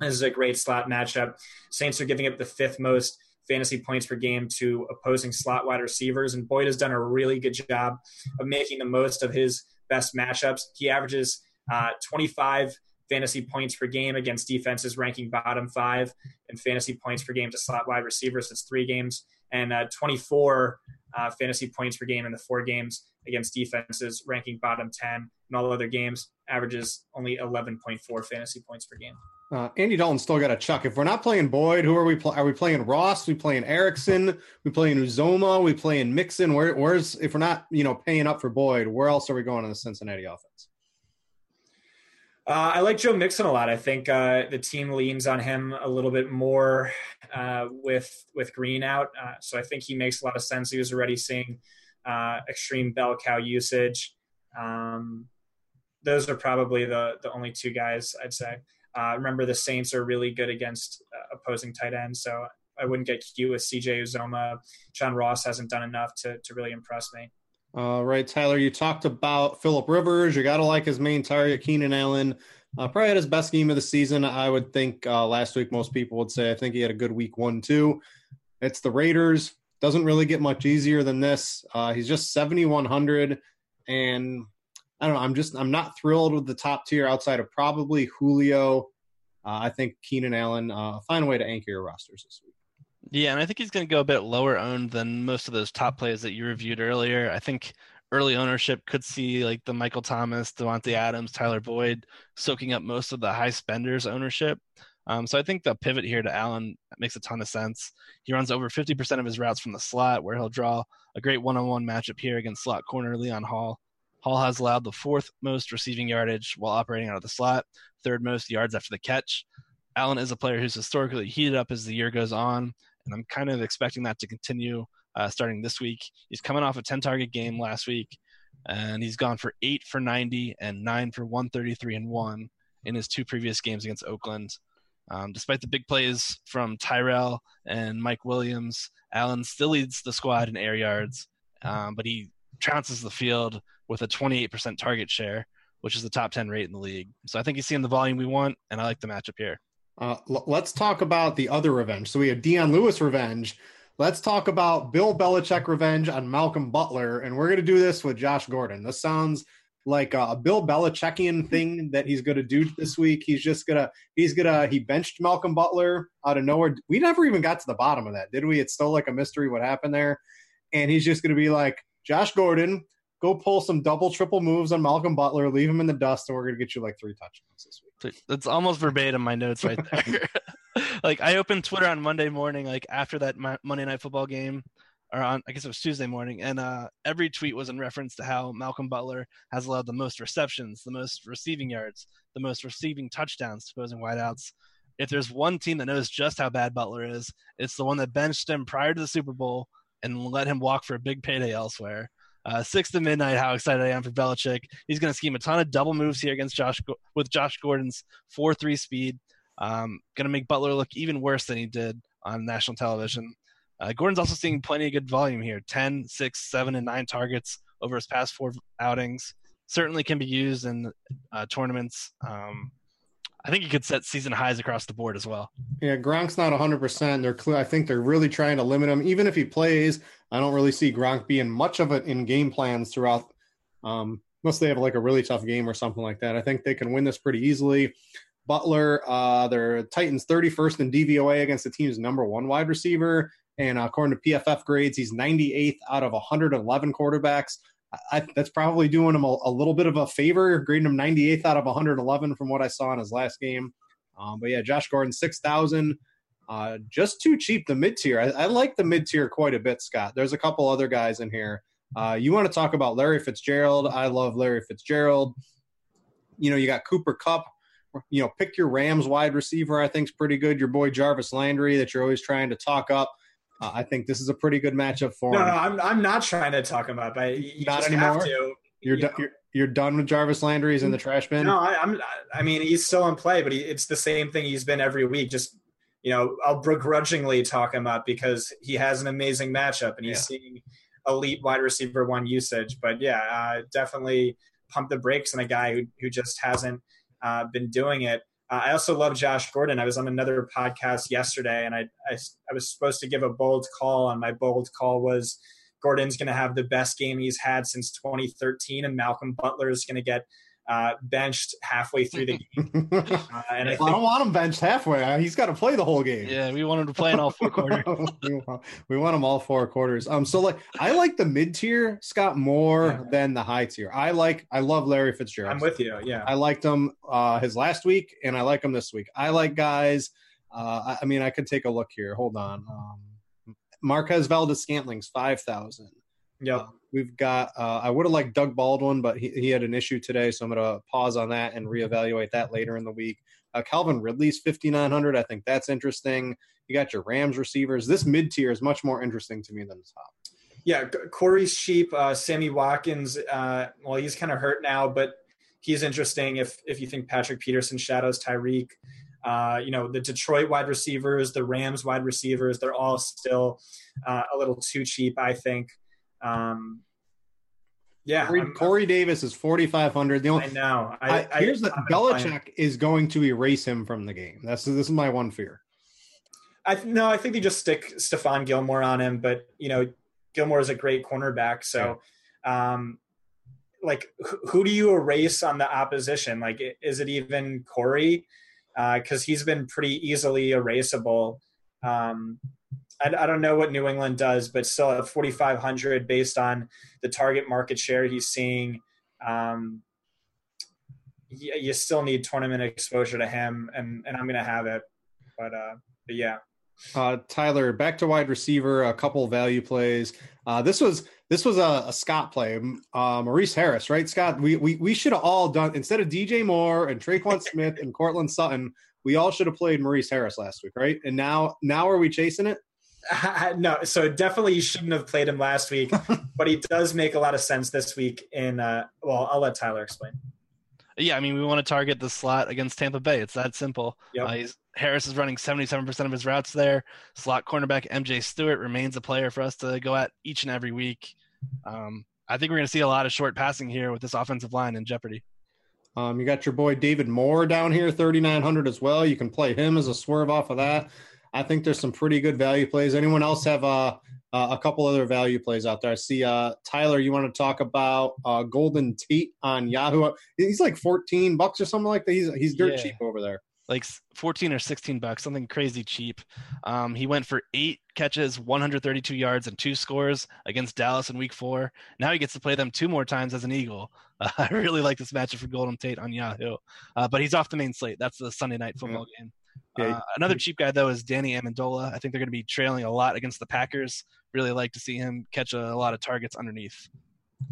This is a great slot matchup. Saints are giving up the fifth most fantasy points per game to opposing slot wide receivers, and Boyd has done a really good job of making the most of his best matchups. He averages uh, 25 fantasy points per game against defenses ranking bottom five, and fantasy points per game to slot wide receivers. It's three games, and uh, 24 uh, fantasy points per game in the four games against defenses ranking bottom 10 in all other games averages only 11.4 fantasy points per game uh, Andy Dalton still got a chuck. If we're not playing Boyd, who are we? Pl- are we playing Ross? We playing Erickson? We playing Uzomah? We playing Mixon? Where, where's if we're not, you know, paying up for Boyd? Where else are we going in the Cincinnati offense? Uh, I like Joe Mixon a lot. I think uh, the team leans on him a little bit more uh, with with Green out, uh, so I think he makes a lot of sense. He was already seeing uh, extreme bell cow usage. Um, those are probably the the only two guys I'd say. Uh, remember, the Saints are really good against uh, opposing tight ends, so I wouldn't get cute with CJ Uzomah. John Ross hasn't done enough to, to really impress me. All right, Tyler, you talked about Philip Rivers. You got to like his main target, Keenan Allen. Uh, probably had his best game of the season. I would think uh, last week most people would say I think he had a good week one too. It's the Raiders. Doesn't really get much easier than this. Uh, he's just 7,100, and I don't know. I'm just I'm not thrilled with the top tier outside of probably Julio. Uh, I think Keenan Allen uh, find a way to anchor your rosters this week. Yeah, and I think he's going to go a bit lower owned than most of those top plays that you reviewed earlier. I think early ownership could see like the Michael Thomas, Davante Adams, Tyler Boyd soaking up most of the high spenders ownership. Um, so I think the pivot here to Allen makes a ton of sense. He runs over 50% of his routes from the slot, where he'll draw a great one-on-one matchup here against slot corner Leon Hall. Hall has allowed the fourth most receiving yardage while operating out of the slot, third most yards after the catch. Allen is a player who's historically heated up as the year goes on, and I'm kind of expecting that to continue uh, starting this week. He's coming off a 10 target game last week, and he's gone for 8 for 90 and 9 for 133 and 1 in his two previous games against Oakland. Um, despite the big plays from Tyrell and Mike Williams, Allen still leads the squad in air yards, um, but he trounces the field with a 28% target share, which is the top 10 rate in the league. So I think he's seeing the volume we want, and I like the matchup here. Uh, l- let's talk about the other revenge. So we have Dion Lewis revenge. Let's talk about Bill Belichick revenge on Malcolm Butler, and we're going to do this with Josh Gordon. This sounds like a Bill Belichickian thing that he's going to do this week. He's just gonna he's gonna he benched Malcolm Butler out of nowhere. We never even got to the bottom of that, did we? It's still like a mystery what happened there. And he's just going to be like, Josh Gordon, go pull some double, triple moves on Malcolm Butler, leave him in the dust, and we're to get you like three touchdowns this week. That's almost verbatim my notes right there. like I opened Twitter on Monday morning, like after that Monday Night Football game, or on I guess it was Tuesday morning, and uh, every tweet was in reference to how Malcolm Butler has allowed the most receptions, the most receiving yards, the most receiving touchdowns to opposing wideouts. If there's one team that knows just how bad Butler is, it's the one that benched him prior to the Super Bowl and let him walk for a big payday elsewhere. Uh, six to midnight. How excited I am for Belichick. He's going to scheme a ton of double moves here against Josh with Josh Gordon's four three speed. Um, going to make Butler look even worse than he did on national television. Uh, Gordon's also seeing plenty of good volume here 10, 6, 7, and 9 targets over his past four outings. Certainly can be used in uh, tournaments. Um, I think he could set season highs across the board as well. Yeah, Gronk's not 100%. They're clear. I think they're really trying to limit him. Even if he plays, I don't really see Gronk being much of it in game plans throughout, um, unless they have like a really tough game or something like that. I think they can win this pretty easily. Butler, uh, their Titans 31st in DVOA against the team's number one wide receiver. And according to PFF grades, he's 98th out of 111 quarterbacks. I, that's probably doing him a, a, little bit of a favor, grading him 98th out of 111 from what I saw in his last game. Um, but yeah, Josh Gordon, 6,000. Uh, just too cheap, the mid tier. I, I, like the mid tier quite a bit, Scott. There's a couple other guys in here. Uh, you want to talk about Larry Fitzgerald? I love Larry Fitzgerald. You know, you got Cooper Kupp. You know, pick your Rams wide receiver. I think is pretty good. Your boy Jarvis Landry that you're always trying to talk up. Uh, I think this is a pretty good matchup for no, him. No, I'm I'm not trying to talk him up. I you not anymore. To, you're, you done, you're you're done with Jarvis Landry. He's in the trash bin. No, I, am I mean, he's still in play, but he, it's the same thing he's been every week. Just you know, I'll begrudgingly talk him up because he has an amazing matchup and he's yeah. seeing elite wide receiver one usage. But yeah, uh, definitely pump the brakes on a guy who who just hasn't uh, been doing it. Uh, I also love Josh Gordon. I was on another podcast yesterday, and I, I, I was supposed to give a bold call, and my bold call was Gordon's going to have the best game he's had since 2013, and Malcolm Butler is going to get uh, benched halfway through the game. Uh, and I, think, I, don't want him benched halfway. He's got to play the whole game. Yeah, we want him to play in all four quarters. we, want, we, want, him all four quarters. Um, so like I like the mid tier Scott more yeah. than the high tier. I like I love Larry Fitzgerald. I'm with you. Yeah, I liked him uh, his last week, and I like him this week. I like guys. Uh, I, I mean, I could take a look here. Hold on. Um, Marquez Valdes Scantling's five thousand. Yeah. Uh, we've got, uh, I would have liked Doug Baldwin, but he, he had an issue today. So I'm going to pause on that and reevaluate that later in the week. Uh, Calvin Ridley's 5,900. I think that's interesting. You got your Rams receivers. This mid tier is much more interesting to me than the top. Yeah. Corey's cheap. Uh, Sammy Watkins, uh, well, he's kind of hurt now, but he's interesting if, if you think Patrick Peterson shadows Tyreek. Uh, you know, the Detroit wide receivers, the Rams wide receivers, they're all still uh, a little too cheap, I think. Um, yeah, Corey, Corey, Davis is forty five hundred. The only I know. I, I, here's the Belichick is going to erase him from the game. That's this is my one fear. I no, I think they just stick Stephon Gilmore on him, but you know, Gilmore is a great cornerback. So, yeah. um, like, who do you erase on the opposition? Like, is it even Corey? Uh, because uh, he's been pretty easily erasable. Um, I, I, don't know what New England does, but still at 4,500 based on the target market share he's seeing. Um, you, still need tournament exposure to him, and, and I'm going to have it. But, uh, but yeah. Uh, Tyler, back to wide receiver, a couple value plays. Uh, this was this was a, a Scott play. Uh, Maurice Harris, right, Scott? We we, we should have all done instead of DJ Moore and Tre'Quan Smith and Courtland Sutton. We all should have played Maurice Harris last week, right? And now now are we chasing it? no, so definitely you shouldn't have played him last week, but he does make a lot of sense this week. In uh, well, I'll let Tyler explain. Yeah, I mean, we want to target the slot against Tampa Bay. It's that simple. Yep. Uh, Harris is running 77% of his routes there. Slot cornerback MJ Stewart remains a player for us to go at each and every week. Um, I think we're going to see a lot of short passing here with this offensive line in jeopardy. Um, you got your boy David Moore down here, 3,900 as well. You can play him as a swerve off of that. I think there's some pretty good value plays. Anyone else have uh, uh, a couple other value plays out there? I see uh, Tyler. You want to talk about uh, Golden Tate on Yahoo? He's like 14 bucks or something like that. He's he's dirt yeah. cheap over there. Like 14 or 16 bucks, something crazy cheap. Um, he went for eight catches, 132 yards, and two scores against Dallas in Week Four. Now he gets to play them two more times as an Eagle. Uh, I really like this matchup for Golden Tate on Yahoo, uh, but he's off the main slate. That's the Sunday night football yeah. game. Uh, another cheap guy though is Danny Amendola. I think they're going to be trailing a lot against the Packers. Really like to see him catch a, a lot of targets underneath.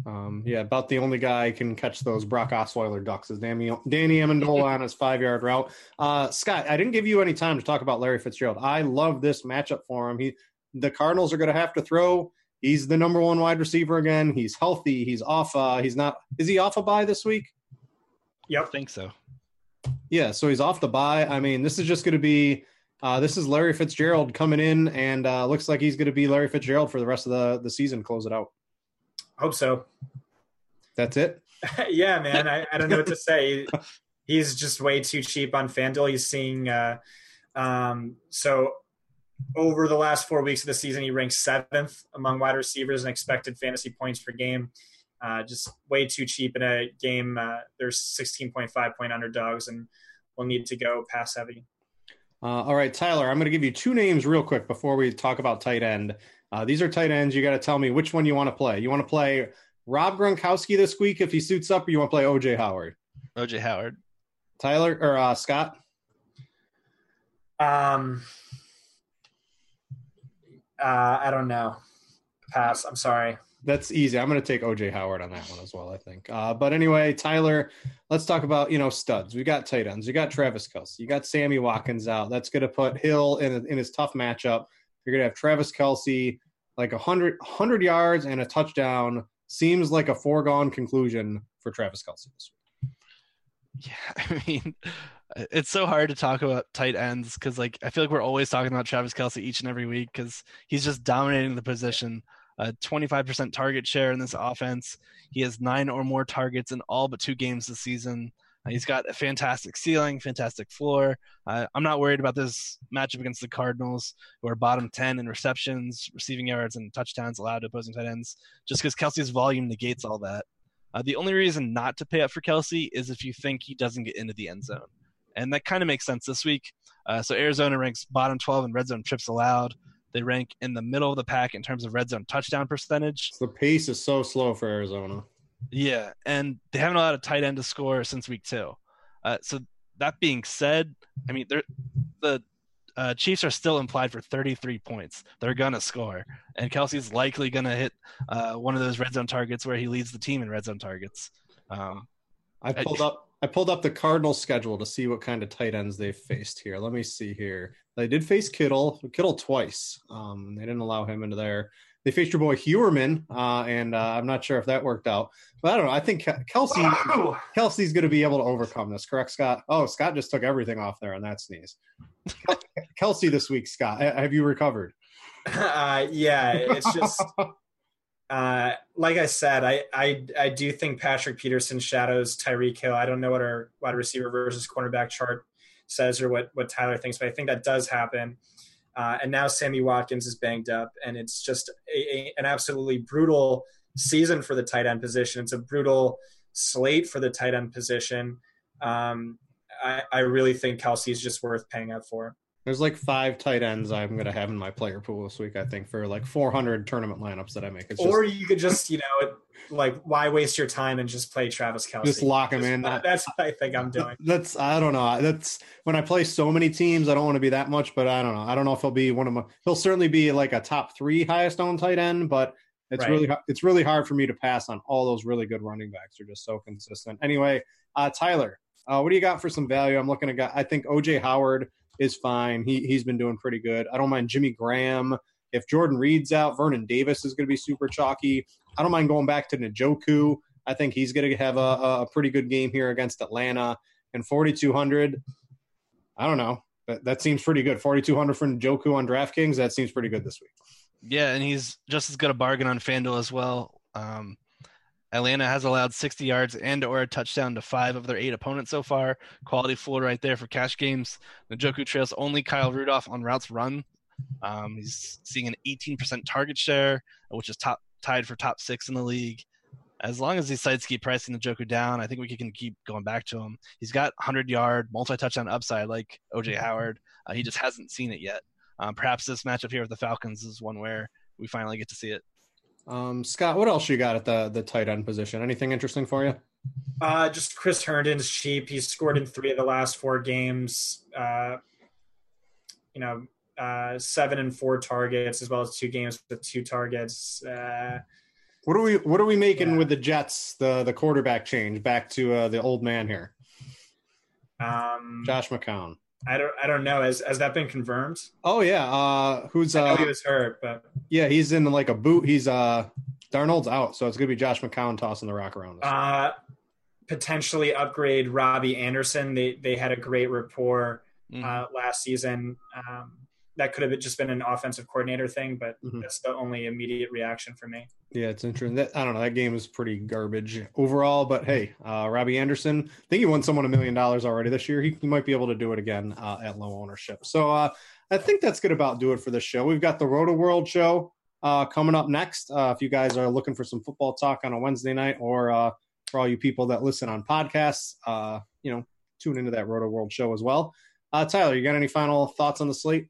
Um, yeah, about the only guy can catch those Brock Osweiler ducks is Danny, Danny Amendola on his five yard route. Uh, Scott, I didn't give you any time to talk about Larry Fitzgerald. I love this matchup for him. He, the Cardinals are going to have to throw he's the number one wide receiver again. He's healthy. He's off. Uh, he's not. Is he off a bye this week? Yep, I think so. Yeah, so he's off the bye. I mean, this is just going to be. Uh, this is Larry Fitzgerald coming in, and uh, looks like he's going to be Larry Fitzgerald for the rest of the the season. Close it out. Hope so. That's it. yeah, man. I, I don't know what to say. He's just way too cheap on FanDuel. He's seeing. Uh, um, so over the last four weeks of the season, he ranks seventh among wide receivers and expected fantasy points per game. Uh, just way too cheap in a game. Uh, there's 16.5 point underdogs, and we'll need to go pass heavy. Uh, all right, Tyler, I'm going to give you two names real quick before we talk about tight end. Uh, these are tight ends. You got to tell me which one you want to play. You want to play Rob Gronkowski this week if he suits up, or you want to play OJ Howard? OJ Howard. Tyler or uh, Scott? Um, uh, I don't know. Pass. I'm sorry. That's easy. I'm going to take OJ Howard on that one as well. I think. Uh, but anyway, Tyler, let's talk about you know studs. We got tight ends. You got Travis Kelce. You got Sammy Watkins out. That's going to put Hill in in his tough matchup. You're going to have Travis Kelce like a hundred hundred yards and a touchdown. Seems like a foregone conclusion for Travis Kelce this week. Yeah, I mean, it's so hard to talk about tight ends because like I feel like we're always talking about Travis Kelce each and every week because he's just dominating the position. A 25% target share in this offense. He has nine or more targets in all but two games this season. Uh, he's got a fantastic ceiling, fantastic floor. Uh, I'm not worried about this matchup against the Cardinals, who are bottom 10 in receptions, receiving yards, and touchdowns allowed to opposing tight ends, just because Kelce's volume negates all that. Uh, the only reason not to pay up for Kelce is if you think he doesn't get into the end zone and that kind of makes sense this week. Uh, so Arizona ranks bottom 12 in red zone trips allowed. They rank in the middle of the pack in terms of red zone touchdown percentage. The pace is so slow for Arizona. Yeah, and they haven't allowed a tight end to score since week two. Uh, so that being said, I mean, the uh, Chiefs are still implied for 33 points. They're gonna score, and Kelce's likely gonna hit uh, one of those red zone targets where he leads the team in red zone targets. Um, I pulled up I pulled up the Cardinals schedule to see what kind of tight ends they've faced here. Let me see here. They did face Kittle, Kittle twice. Um, they didn't allow him into there. They faced your boy Heuerman, uh, and uh, I'm not sure if that worked out. But I don't know. I think Kelce Kelce's going to be able to overcome this. Correct, Scott? Oh, Scott just took everything off there on that sneeze. Kelce this week, Scott. Have you recovered? Uh, yeah, it's just uh, like I said, I, I I do think Patrick Peterson shadows Tyreek Hill. I don't know what our wide receiver versus cornerback chart says or what what Tyler thinks, but I think that does happen. Uh, and now Sammy Watkins is banged up, and it's just a, a, an absolutely brutal season for the tight end position. It's a brutal slate for the tight end position. Um, I, I really think Kelce is just worth paying up for. There's like five tight ends I'm going to have in my player pool this week. I think for like 400 tournament lineups that I make. It's or just, you could just you know like why waste your time and just play Travis Kelce? Just lock him just, in. That's what I think I'm doing. That's I don't know. That's when I play so many teams. I don't want to be that much, but I don't know. I don't know if he'll be one of my. He'll certainly be like a top three highest owned tight end, but it's right. really it's really hard for me to pass on all those really good running backs. They're just so consistent. Anyway, uh, Tyler, uh, what do you got for some value? I'm looking at. I think OJ Howard is fine. He he's been doing pretty good. I don't mind Jimmy Graham. If Jordan Reed's out, Vernon Davis is going to be super chalky. I don't mind going back to Njoku. I think he's going to have a, a pretty good game here against Atlanta. And 4,200, I don't know. That, that seems pretty good. 4,200 for Njoku on DraftKings, that seems pretty good this week. Yeah, and he's just as good a bargain on FanDuel as well. Um, Atlanta has allowed 60 yards and or a touchdown to five of their eight opponents so far. Quality floor right there for cash games. Njoku trails only Kyle Rudolph on routes run. Um, he's seeing an 18% target share, which is top tied for top six in the league. As long as these sites keep pricing Njoku down, I think we can keep going back to him. He's got 100 yard, multi touchdown upside like OJ Howard. Uh, he just hasn't seen it yet. Um, perhaps this matchup here with the Falcons is one where we finally get to see it. Um, Scott, what else you got at the the tight end position? Anything interesting for you? Uh, just Chris Herndon's cheap. He's scored in three of the last four games. Uh, you know, uh, seven and four targets, as well as two games with two targets. Uh, what are we What are we making yeah. with the Jets? The the quarterback change back to uh, the old man here. Um, Josh McCown. I don't. I don't know. Has has that been confirmed? Oh yeah. Uh, who's I know uh? he was hurt, but Yeah, he's in like a boot. He's uh, Darnold's out, so it's gonna be Josh McCown tossing the rock around. Us. uh, potentially upgrade Robbie Anderson. They they had a great rapport Mhm. uh, last season. Um, that could have just been an offensive coordinator thing, but Mhm. that's the only immediate reaction for me. Yeah, it's interesting. That, I don't know. That game is pretty garbage overall, but hey, uh, Robbie Anderson, I think he won someone a million dollars already this year. He, he might be able to do it again uh, at low ownership. So uh, I think that's going to about do it for this show. We've got the Rotoworld show uh, coming up next. Uh, if you guys are looking for some football talk on a Wednesday night, or uh, for all you people that listen on podcasts, uh, you know, tune into that Rotoworld show as well. Uh, Tyler, you got any final thoughts on the slate?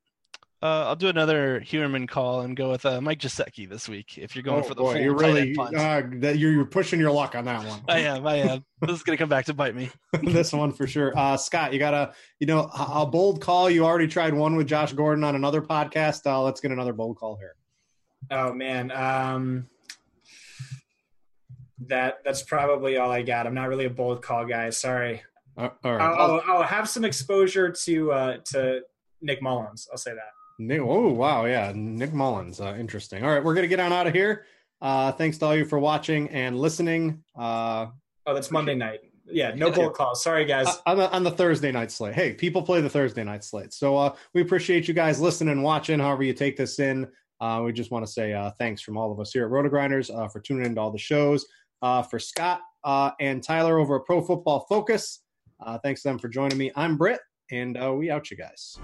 Uh, I'll do another Heuerman call and go with uh, Mike Gesicki this week. If you're going Oh, for the boy, full you're really uh, that you're, you're pushing your luck on that one. I am. I am. this is gonna come back to bite me. this one for sure. Uh, Scott, you got a you know a, a bold call. You already tried one with Josh Gordon on another podcast. Uh, let's get another bold call here. Oh man, um, that that's probably all I got. I'm not really a bold call guy. Sorry. Uh, all right. I'll, I'll, I'll have some exposure to uh, to Nick Mullens. I'll say that. Nick, oh wow, yeah, Nick Mullens. Uh, interesting. All right, we're gonna get on out of here. Uh, thanks to all you for watching and listening. Uh, Oh, that's Monday night. Yeah, no bold calls. Sorry, guys. on the on the Thursday night slate. Hey, people play the Thursday night slate. So uh, we appreciate you guys listening and watching. However you take this in, uh, we just want to say uh, thanks from all of us here at RotoGrinders uh, for tuning into all the shows. Uh, for Scott uh, and Tyler over at Pro Football Focus, uh, thanks to them for joining me. I'm Britt, and uh, we out you guys.